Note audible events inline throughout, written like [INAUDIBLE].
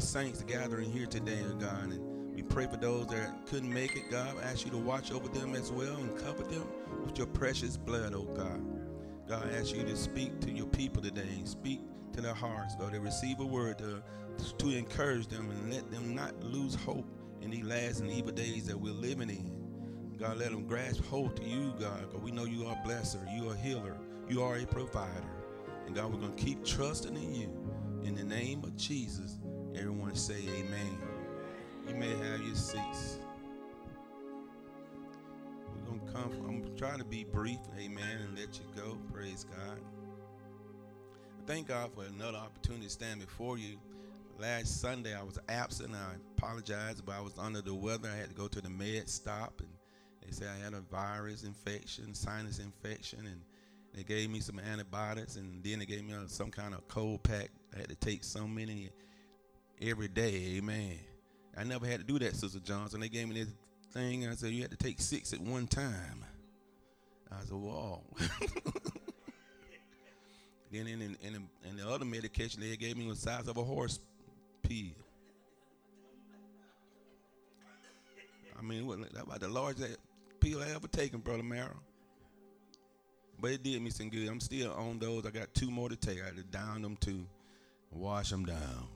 your saints gathering here today, oh God. And we pray for those that couldn't make it, God. I ask you to watch over them as well and cover them with your precious blood, oh God. God, I ask you to speak to your people today. And speak to their hearts, God. They receive a word to, to encourage them and let them not lose hope in these last and evil days that we're living in. God, let them grasp hold to you, God, because we know you are a blesser, you are a healer, you are a provider. And God, we're going to keep trusting in you. In the name of Jesus, everyone say amen. You may have your seats. We're to come, I'm trying to be brief, amen, and let you go. Praise God. I thank God for another opportunity to stand before you. Last Sunday I was absent. I apologize, but I was under the weather. I had to go to the med stop and they said I had a virus infection, sinus infection, and they gave me some antibiotics, and then they gave me some kind of cold pack. I had to take so many every day. Amen. I never had to do that, Sister Johnson. They gave me this thing, I said you had to take six at one time. I said, "Whoa." [LAUGHS] then in, in, in, in, the other medication they gave me was the size of a horse pea. I mean, what, that about the largest pill I ever taken, Brother Merrill. But it did me some good. I'm still on those. I got two more to take. I had to down them to wash them down.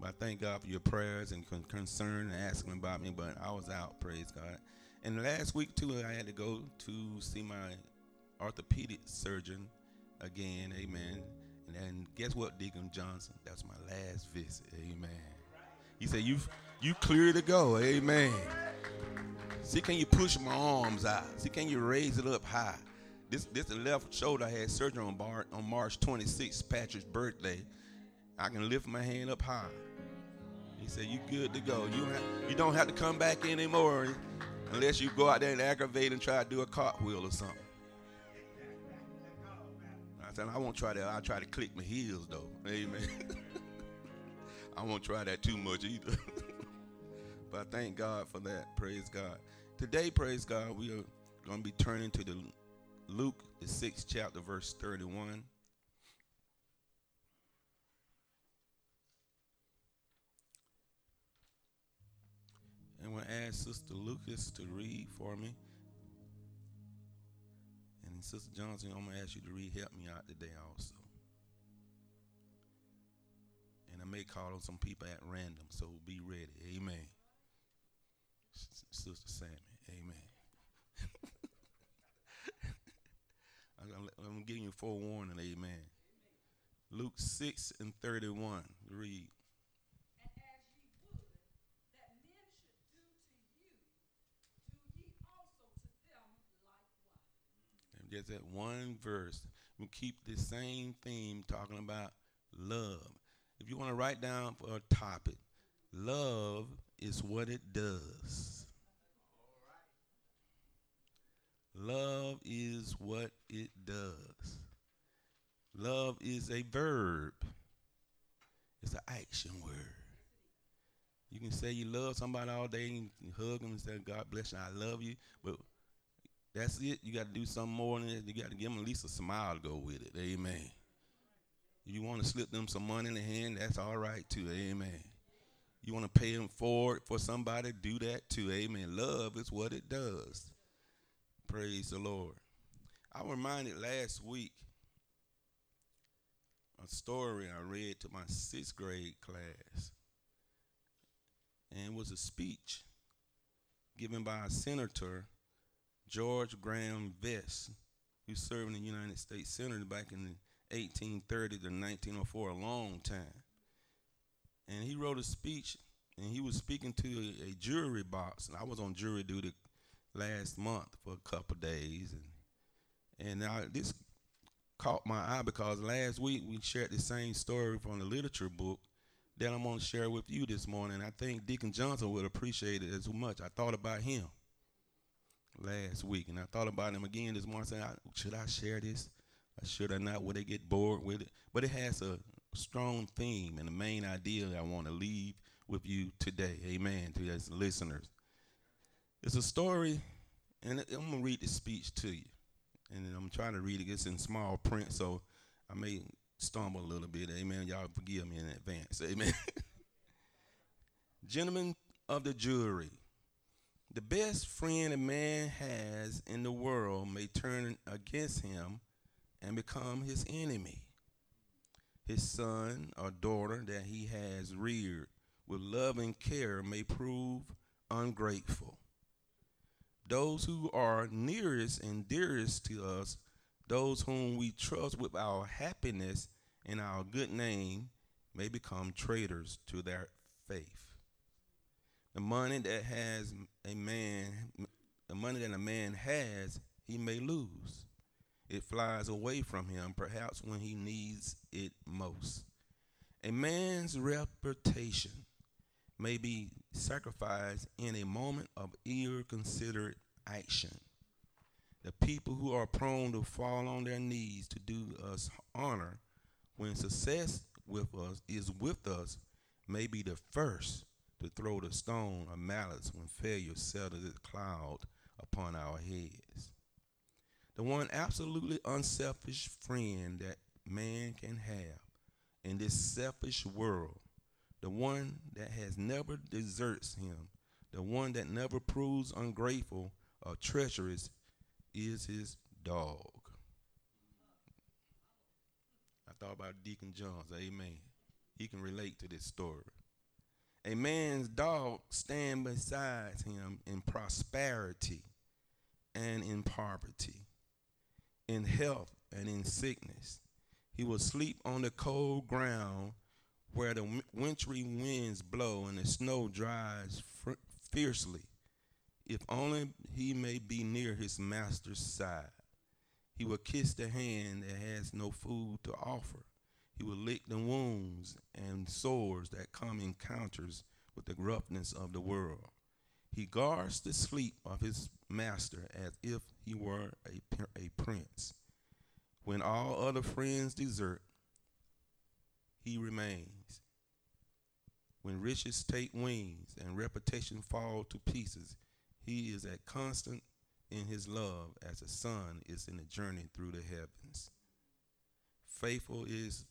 But I thank God for your prayers and con- concern and asking about me. But I was out, praise God. And last week too, I had to go to see my orthopedic surgeon again. Amen. And guess what, Deacon Johnson? That's my last visit. Amen. He said, "You, you clear to go." Amen. See, can you push my arms out? See, can you raise it up high? This this left shoulder I had surgery on bar, on March 26th, Patrick's birthday. I can lift my hand up high. He said, "You good to go. You have, you don't have to come back anymore unless you go out there and aggravate and try to do a cartwheel or something." I said, "I won't try that. I'll try to click my heels though. Amen. [LAUGHS] I won't try that too much either." [LAUGHS] but I thank God for that. Praise God. Today, praise God, we are going to be turning to the Luke, the sixth chapter, verse 31. And we'll ask Sister Lucas to read for me. And Sister Johnson, I'm going to ask you to read, help me out today also. And I may call on some people at random, so be ready. Amen. Sister Sammy. Amen. [LAUGHS] I'm giving you forewarning. Amen. Luke 6 and 31. Read. Just that one verse. We keep the same theme talking about love. If you want to write down for a topic, love is what it does. Love is what it does. Love is a verb. It's an action word. You can say you love somebody all day and hug them and say, God bless you, I love you. But that's it. You got to do something more than that. You got to give them at least a smile to go with it. Amen. You want to slip them some money in the hand, that's all right too. Amen. You want to pay them forward for somebody, do that too. Amen. Love is what it does. Praise the Lord. I was reminded last week a story I read to my sixth grade class. And it was a speech given by a senator, George Graham Vest, who served in the United States Senate back in 1830 to 1904, a long time. And he wrote a speech, and he was speaking to a, a jury box. And I was on jury duty last month for a couple days, and and now this caught my eye because last week we shared the same story from the literature book that I'm going to share with you this morning. I think Deacon Johnson would appreciate it as much. I thought about him last week, and I thought about him again this morning. Saying, should I share this? Or should I not? Would they get bored with it? But it has a strong theme and the main idea I want to leave with you today. Amen. To as listeners. It's a story, and I'm to read the speech to you. and I'm trying to read it. It's in small print, so I may stumble a little bit. Amen. Y'all forgive me in advance. Amen. [LAUGHS] Gentlemen of the jury, the best friend a man has in the world may turn against him and become his enemy. His son or daughter that he has reared with love and care may prove ungrateful. Those who are nearest and dearest to us, those whom we trust with our happiness and our good name, may become traitors to their faith. The money that has a man, the money that a man has, he may lose. It flies away from him, perhaps when he needs it most. A man's reputation may be sacrificed in a moment of ill considered action. The people who are prone to fall on their knees to do us honor when success with us is with us may be the first to throw the stone of malice when failure settles its cloud upon our heads. The one absolutely unselfish friend that man can have in this selfish world, the one that has never deserts him, the one that never proves ungrateful or treacherous, is his dog. I thought about Deacon Jones. Amen. He can relate to this story. A man's dog stand beside him in prosperity and in poverty, in health and in sickness. He will sleep on the cold ground where the wintry winds blow and the snow dries fr- fiercely, if only he may be near his master's side. He will kiss the hand that has no food to offer he will lick the wounds and sores that come in encounters with the roughness of the world. He guards the sleep of his master as if he were a, a prince. When all other friends desert, he remains. When riches take wings and reputation fall to pieces, he is as constant in his love as the sun is in the journey through the heavens. Faithful is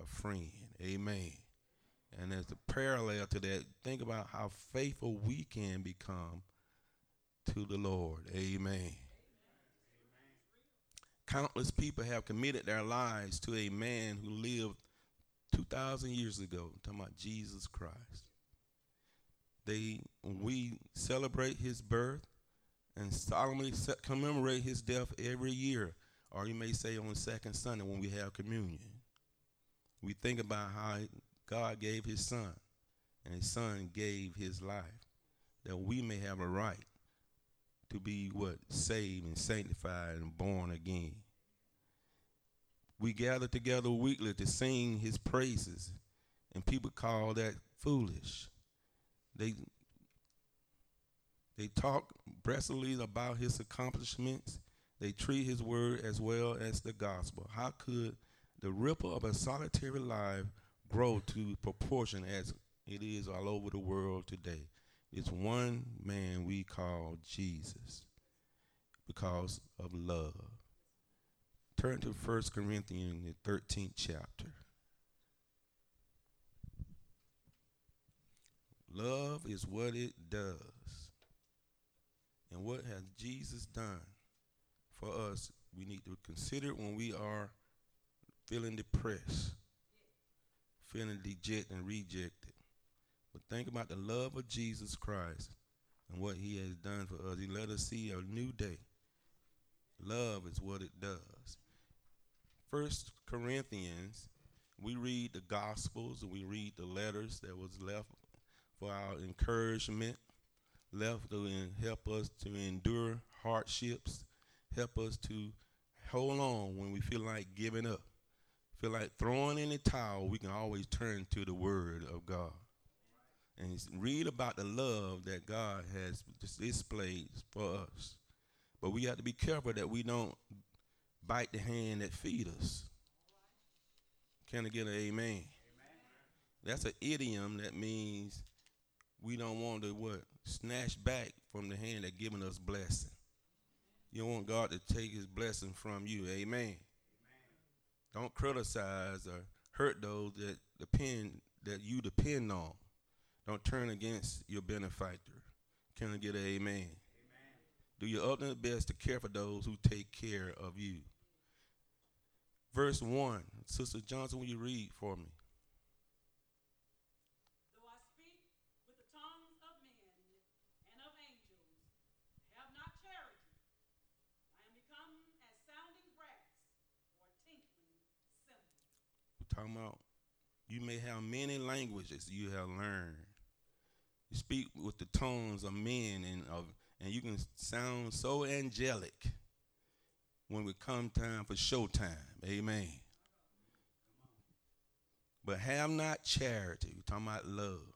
a friend. Amen. And as a parallel to that, think about how faithful we can become to the Lord. Amen. Amen. Countless people have committed their lives to a man who lived 2,000 years ago. I'm talking about Jesus Christ. They, we celebrate his birth and solemnly commemorate his death every year, or you may say on the second Sunday when we have communion we think about how God gave his son, and his son gave his life, that we may have a right to be what? Saved and sanctified and born again. We gather together weekly to sing his praises, and people call that foolish. They they talk breathlessly about his accomplishments. They treat his word as well as the gospel. How could the ripple of a solitary life grow to proportion as it is all over the world today. It's one man we call Jesus because of love. Turn to 1 Corinthians, the 13th chapter. Love is what it does. And what has Jesus done for us, we need to consider when we are feeling depressed, feeling dejected and rejected. But think about the love of Jesus Christ and what he has done for us. He let us see a new day. Love is what it does. First Corinthians, we read the gospels and we read the letters that was left for our encouragement, left to help us to endure hardships, help us to hold on when we feel like giving up feel like throwing in the towel, we can always turn to the Word of God and read about the love that God has displayed for us. But we have to be careful that we don't bite the hand that feed us. Can I get an amen? amen? That's an idiom that means we don't want to what snatch back from the hand that given us blessing. You don't want God to take his blessing from you. Amen. Don't criticize or hurt those that depend that you depend on. Don't turn against your benefactor. Can I get an amen? amen? Do your utmost best to care for those who take care of you. Verse 1. Sister Johnson, will you read for me? Talking about you may have many languages you have learned. You speak with the tones of men and of and you can sound so angelic when we come time for showtime. Amen. But have not charity. We're talking about love.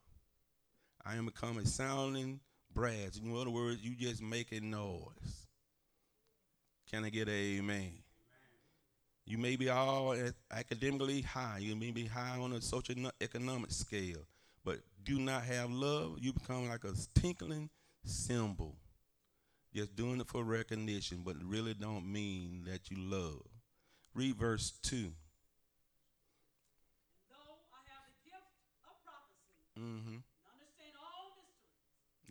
I am becoming sounding brass. In other words, you just making noise. Can I get a amen? You may be all academically high. You may be high on a social economic scale, but do not have love. You become like a tinkling cymbal, just doing it for recognition, but really don't mean that you love. Read verse two. Mm-hmm.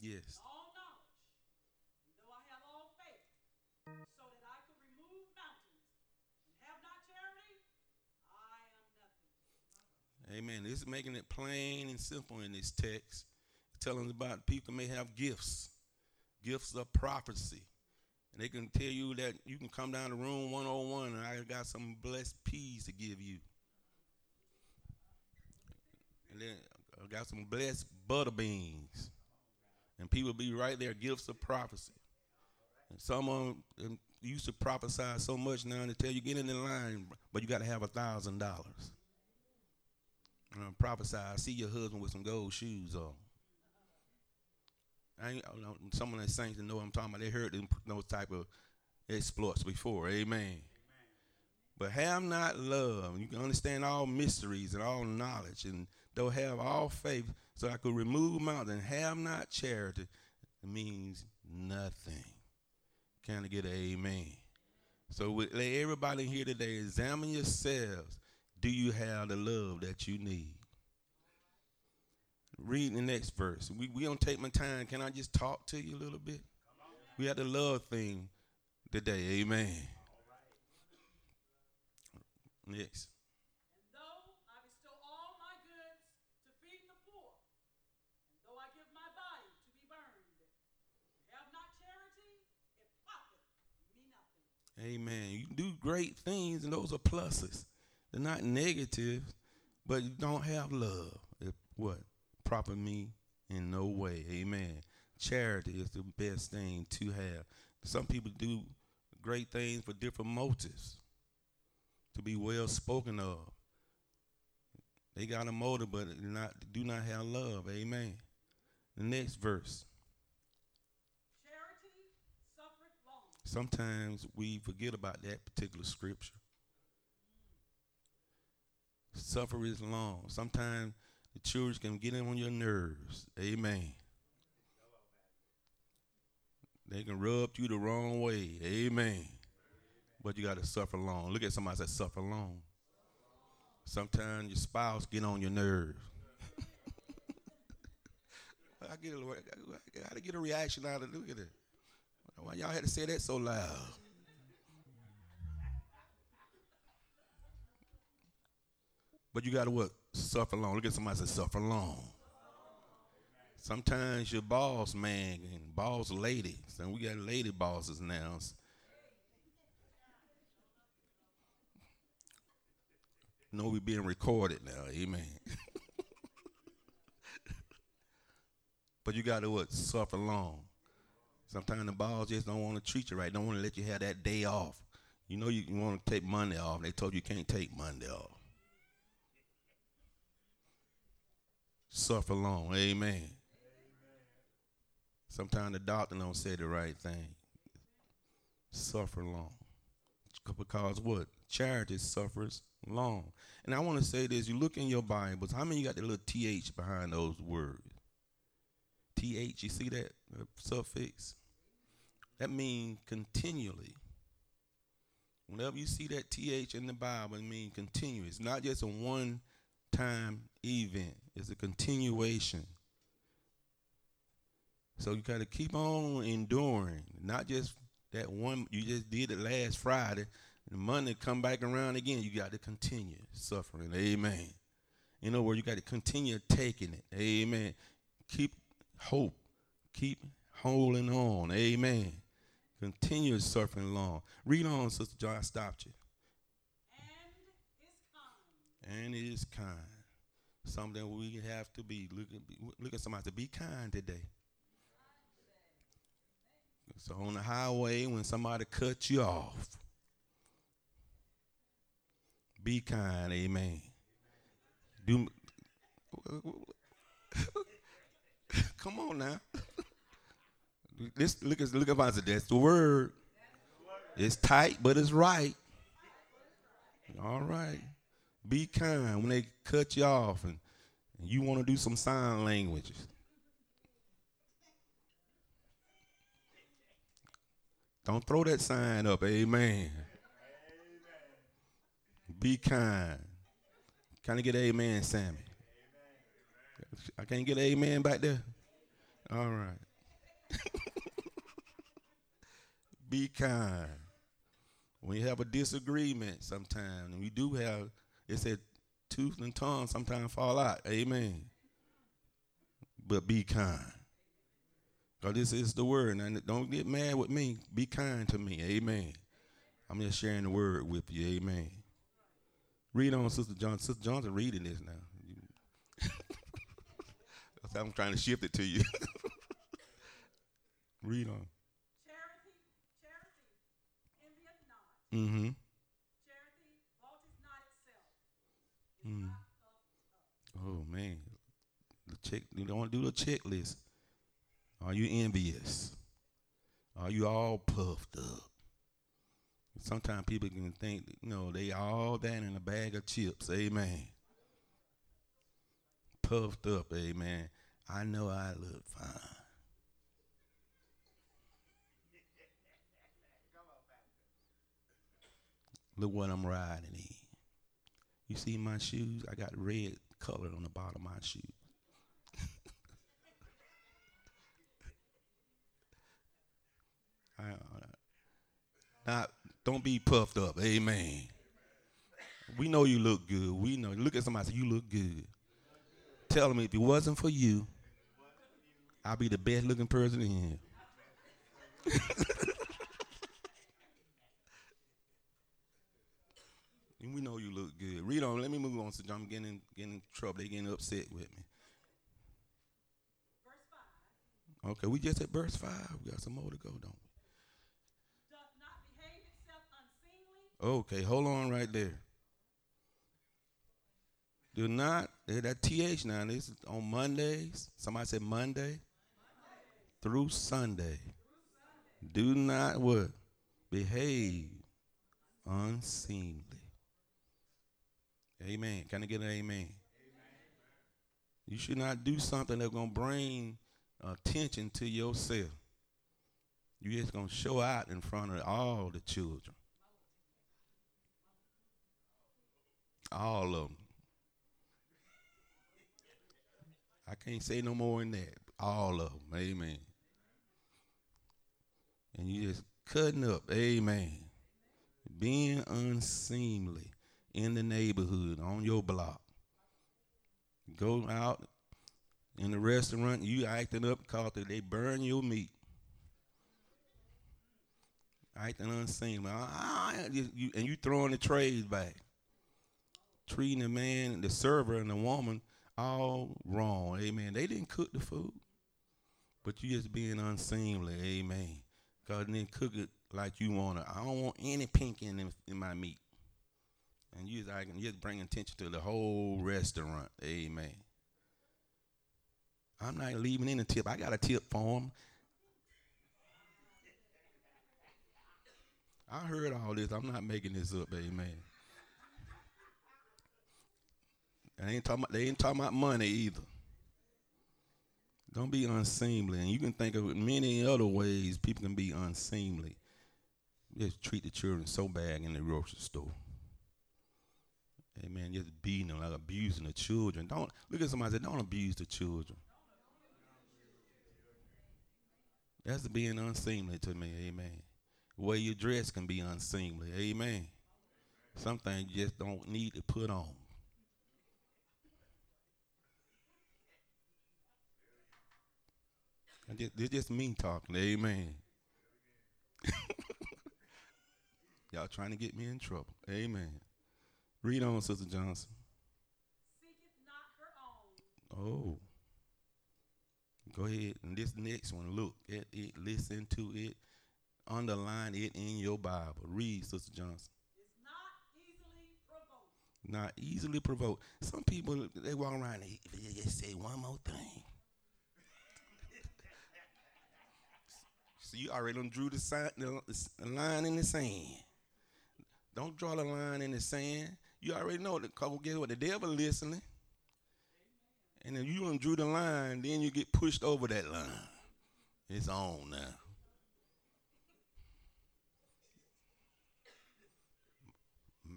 Yes. Amen. This is making it plain and simple in this text. Telling about people may have gifts, gifts of prophecy. And they can tell you that you can come down to room 101 and I got some blessed peas to give you. And then I got some blessed butter beans. And people be right there, gifts of prophecy. And some of them used to prophesy so much now they tell you get in the line, but you got to have a thousand dollars uh, prophesy, I see your husband with some gold shoes on. I ain't, some of the saints that know what I'm talking about, they heard those type of exploits before. Amen. Amen. But have not love. You can understand all mysteries and all knowledge, and don't have all faith, so I could remove mountains. Have not charity. It means nothing. Can I get an amen? So let everybody here today examine yourselves do you have the love that you need? Read the next verse. We, we don't take my time. Can I just talk to you a little bit? We had the love thing today. Amen. Next. Amen. You do great things, and those are pluses. They're not negative, but you don't have love. It, what? Proper me in no way. Amen. Charity is the best thing to have. Some people do great things for different motives. To be well spoken of. They got a motive, but not do not have love. Amen. The next verse. Sometimes we forget about that particular scripture suffer is long. Sometimes the children can get in on your nerves. Amen. They can rub you the wrong way. Amen. But you got to suffer long. Look at somebody that suffer long. Sometimes your spouse get on your nerves. [LAUGHS] I get a, I get a reaction out of. Look at it. Why y'all had to say that so loud? But you got to what? Suffer long. Look at somebody say suffer long. Sometimes your boss man and boss ladies, and we got lady bosses now. know we being recorded now. Amen. [LAUGHS] but you got to what? Suffer long. Sometimes the boss just don't want to treat you right. Don't want to let you have that day off. You know you, you want to take Monday off. They told you you can't take Monday off. Suffer long. Amen. Amen. Sometimes the doctor don't say the right thing. Suffer long. Because what? Charity suffers long. And I want to say this. You look in your Bibles. How many you got the little TH behind those words? TH, you see that suffix? That means continually. Whenever you see that TH in the Bible, it means continue. It's not just a one time event, it's a continuation. So you got to keep on enduring, not just that one you just did it last Friday. Monday come back around again. You got to continue suffering. Amen. In other words, you got to continue taking it. Amen. Keep hope. Keep holding on. Amen. Continue suffering long. Read on, Sister John. I stopped you. And is kind. Something we have to be. Look at, look at somebody to be kind today. So on the highway, when somebody cuts you off, be kind. Amen. Do. [LAUGHS] Come on now. This look at look at my that's the word. It's tight, but it's right. All right. Be kind when they cut you off and, and you want to do some sign languages. Don't throw that sign up. Amen. Be kind. I get amen, Sammy? I can't get amen back there. All right. [LAUGHS] Be kind. When you have a disagreement sometimes, and we do have, it said tooth and tongue sometimes fall out. Amen. But be kind. Because this is the word. And don't get mad with me. Be kind to me. Amen. I'm just sharing the word with you. Amen. Read on, Sister Johnson. Sister Johnson reading this now. [LAUGHS] I'm trying to shift it to you. [LAUGHS] Read on. Charity, charity, envieth not. Mm-hmm. Charity vaunteth not itself. Mm. Oh man, the check. You don't do the checklist. Are you envious? Are you all puffed up? Sometimes people can think, you know, they all that in a bag of chips. Amen. Puffed up. Amen. I know I look fine. Look what I'm riding in. You see my shoes? I got red color on the bottom of my shoe. [LAUGHS] I, uh, not, don't be puffed up. Amen. We know you look good. We know. Look at somebody say, You look good. Tell them if it wasn't for you, I'd be the best looking person in here. [LAUGHS] And we know you look good. Read on. I'm getting getting in trouble. They getting upset with me. Verse 5. Okay, we just at verse five. We got some more to go, don't we? Okay, hold on right there. Do not that th now. This is on Mondays. Somebody said Monday through Sunday. Do not what behave unseemly. Amen. Can I get an amen? You should not do something that's gonna bring attention to yourself. You just gonna show out in front of all the children. All of them. I can't say no more than that. All of them. Amen. And you just cutting up. Amen. Being unseemly in the neighborhood, on your block. Go out in the restaurant, you acting up because they burn your meat. Acting you- and you throwing the trays back. Treating the man, the server, and the woman all wrong. Amen. They didn't cook the food, but you just being unseemly. Amen. God didn't cook it like you want it. I don't want any pink in, in my meat. And you I can just bring attention to the whole restaurant. Amen. I'm not leaving any tip. I got a tip for him. I heard all this. I'm not making this up. Amen. I ain't talking about, they ain't talking about money either. Don't be unseemly. And you can think of many other ways people can be unseemly. Just treat the children so bad in the grocery store. Amen. Just beating them, like abusing the children. Don't look at somebody say, don't abuse the children. That's being unseemly to me. Amen. The way you dress can be unseemly. Amen. Some things you just don't need to put on. And this just me talking. Amen. [LAUGHS] Y'all trying to get me in trouble. Amen. Read on, Sister Johnson. Oh. Go ahead. And this next one, look at it, listen to it, underline it in your Bible. Read, Sister Johnson. Not easily provoked. Some people, they walk around and they just say one more thing. [LAUGHS] so you already done drew the, sign, the line in the sand. Don't draw the line in the sand. You already know the couple guess what the devil listening. And if you done drew the line, then you get pushed over that line. It's on now.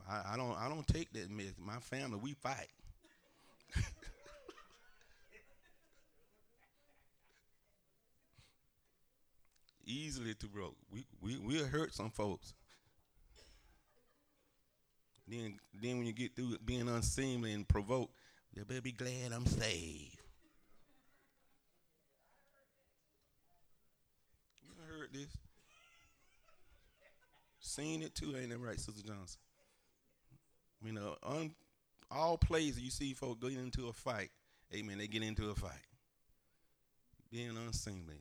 I, I don't I don't take that mess. My family, we fight. [LAUGHS] Easily to broke. We we we'll hurt some folks. Then then when you get through being unseemly and provoked, you better be glad I'm saved. You heard this? Seen it too, ain't that right, Sister Johnson? I mean, uh, un, all places you see folks getting into a fight, amen, they get into a fight. Being unseemly.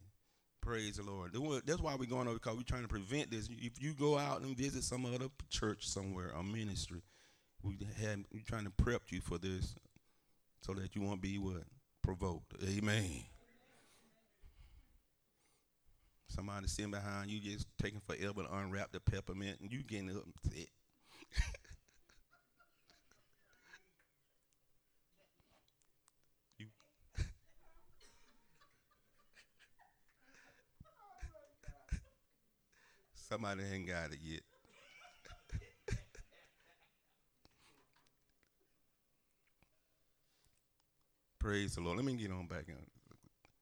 Praise the Lord. That's why we're going over because we're trying to prevent this. If you go out and visit some other church somewhere, a ministry, we have we're trying to prep you for this so that you won't be what? Provoked. Amen. Somebody sitting behind you just taking forever to unwrap the peppermint and you getting up [LAUGHS] Somebody ain't got it yet. [LAUGHS] Praise the Lord. Let me get on back. In.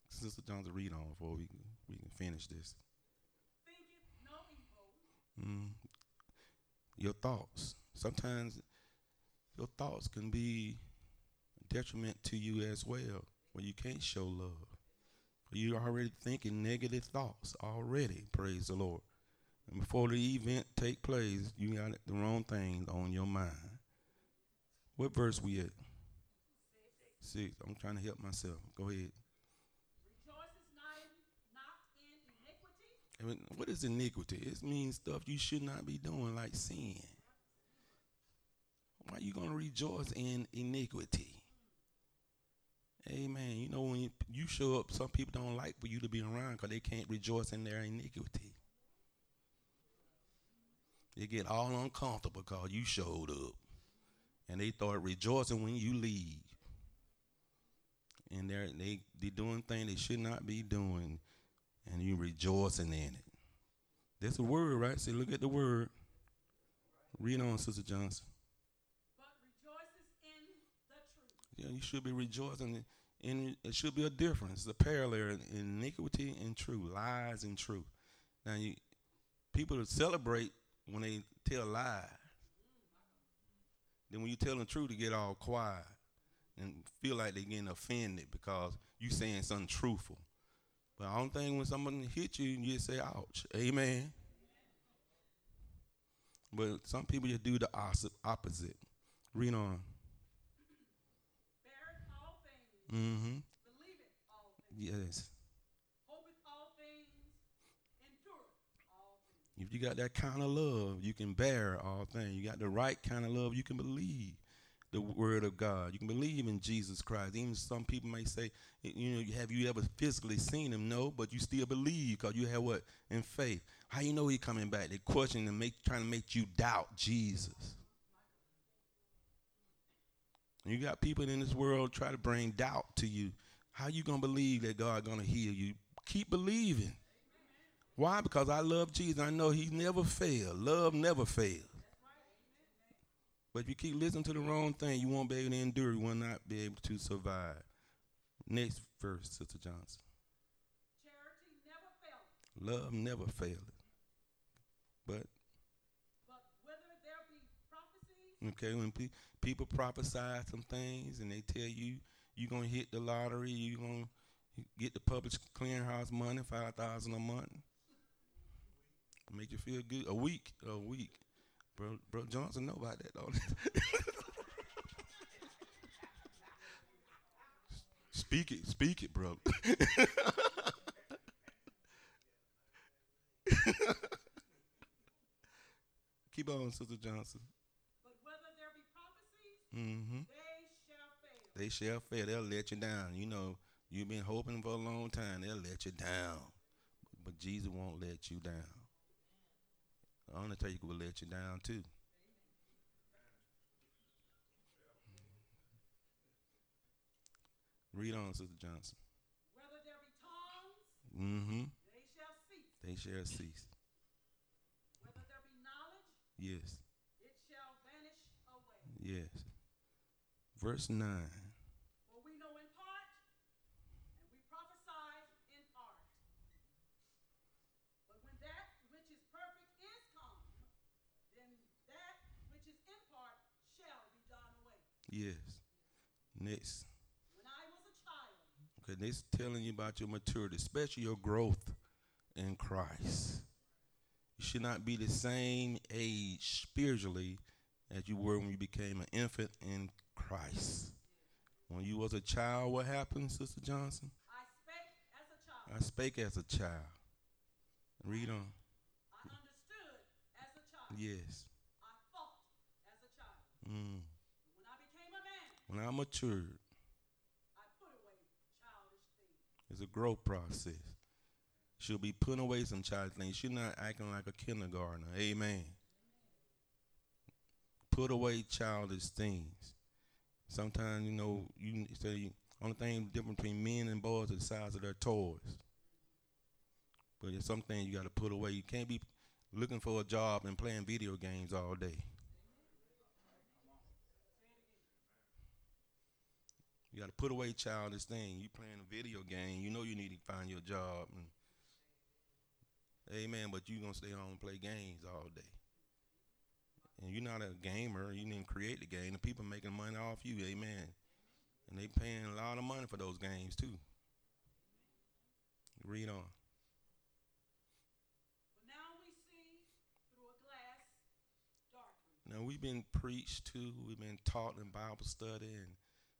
Sister Johnson, read on before we we can finish this. Mm. Your thoughts. Sometimes your thoughts can be detriment to you as well, when you can't show love. You're already thinking negative thoughts already. Praise the Lord. And before the event take place, you got the wrong things on your mind. What verse we at? Six. I'm trying to help myself. Go ahead. I mean, what is iniquity? It means stuff you should not be doing, like sin. Why are you going to rejoice in iniquity? Amen. You know, when you show up, some people don't like for you to be around because they can't rejoice in their iniquity. They get all uncomfortable because you showed up. And they start rejoicing when you leave. And they're they they doing things they should not be doing, and you rejoicing in it. That's a word, right? See, look at the word. Read on, Sister Johnson. But rejoices in the truth. Yeah, you should be rejoicing. In, it should be a difference, a parallel in iniquity and truth, lies and truth. Now, you, people celebrate when they tell lies. Then when you tell the truth, they get all quiet and feel like they're getting offended because you saying something truthful. But I don't think when someone hit you, you say, ouch. Amen. But some people just do the opposite. Read on. Beareth all things. Mm-hmm. Believeth all things. Yes. Hopeth all things. Endureth all things. If you got that kind of love, you can bear all things. You got the right kind of love, you can believe the word of God. You can believe in Jesus Christ. Even some people may say, you know, have you ever physically seen him? No, but you still believe because you have what? In faith. How you know he coming back? They question and make trying to make you doubt Jesus. You got people in this world try to bring doubt to you. How you gonna believe that God gonna heal you? Keep believing. Why? Because I love Jesus. I know He never failed. Love never fails. But if you keep listening to the wrong thing, you won't be able to endure. You will not be able to survive. Next verse, Sister Johnson. Charity never faileth. Love never failed. But But whether there be prophecies, okay, when pe- people prophesy some things and they tell you you're gonna hit the lottery, you're gonna get the public clearinghouse money, five thousand a month, make you feel good. A week, a week. Bro, bro Johnson know about that though. [LAUGHS] speak it, speak it, bro. [LAUGHS] Keep on, Sister Johnson. but whether there be prophecies, Mm-hmm. they shall fail. They shall fail. They'll let you down. You know, you've been hoping for a long time. They'll let you down. But Jesus won't let you down. The Undertaker will let you down too. Read on, Sister Johnson. Whether there be tongues, Mm-hmm. they shall cease. They shall cease. Whether there be knowledge, Yes. it shall vanish away. Yes. Verse 9. For we know in part, and we prophesy in part. But when that which is perfect is come, then that which is in part shall be done away. Yes. Next. When I was a child, Okay, this telling you about your maturity, especially your growth in Christ. You should not be the same age spiritually as you were when you became an infant in Christ. When you was a child, what happened, Sister Johnson? I spake as a child. I spake as a child. Read on. I understood as a child. Yes. I thought as a child. Mm. But when I became a man, When I matured, it's a growth process. She'll be putting away some childish things. She's not acting like a kindergartner. Amen. Put away childish things. Sometimes, you know, you say only thing different between men and boys is the size of their toys. But there's some things you got to put away. You can't be looking for a job and playing video games all day. You got to put away childish things. You playing a video game, you know you need to find your job. And, amen, but you going to stay home and play games all day. And you're not a gamer. You didn't create the game. The people making money off you. Amen. And they paying a lot of money for those games too. Read on. Now we see through a glass darkly. Now we've been preached to, we've been taught in Bible study and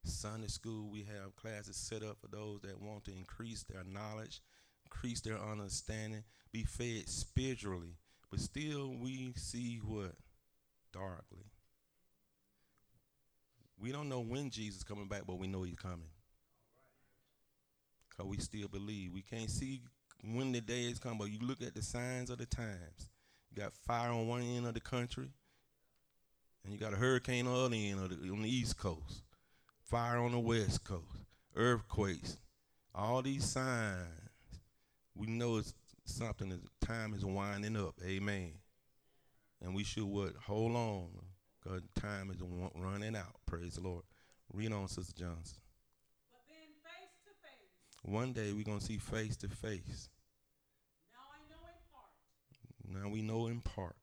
Sunday school. We have classes set up for those that want to increase their knowledge, increase their understanding, be fed spiritually. But still we see what? Darkly. We don't know when Jesus is coming back, but we know he's coming. Because we still believe. We can't see when the day is coming, but you look at the signs of the times. You got fire on one end of the country, and you got a hurricane on the other end of the, on the east coast, fire on the west coast, earthquakes, all these signs. We know it's something. Is, time is winding up. Amen. And we should what hold on, cause time is running out. Praise the Lord. Read on, Sister Johnson. But then face to face. One day we're gonna see face to face. Now I know in part. Now we know in part.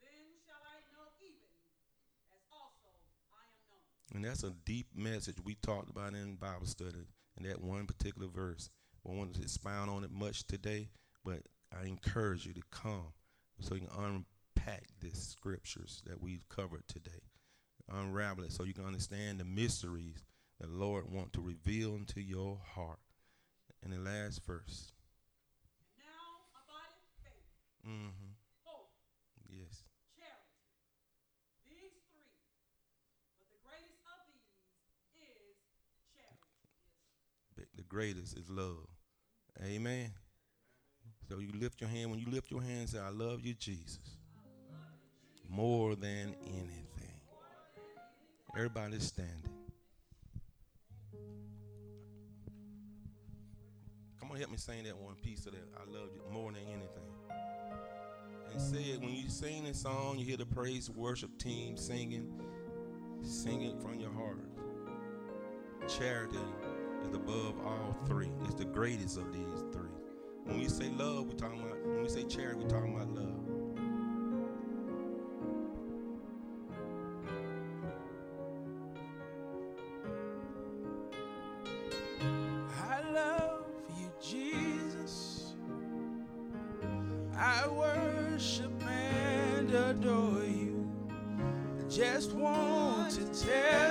But then shall I know even as also I am known. And that's a deep message we talked about in Bible study in that one particular verse. I want to expound on it much today, but I encourage you to come so you can unpack these scriptures that we've covered today. Unravel it so you can understand the mysteries that the Lord want to reveal into your heart. In the last verse. And now abideth faith, Mm-hmm. greatest is love. Amen. So you lift your hand. When you lift your hand, say, I love you, Jesus. More than anything. Everybody's standing. Come on, help me sing that one piece of that. I love you more than anything. And say it when you sing this song, you hear the praise worship team singing, singing from your heart. Charity is above all three. It's the greatest of these three. When we say love, we're talking about, when we say charity, we're talking about love. just want to tell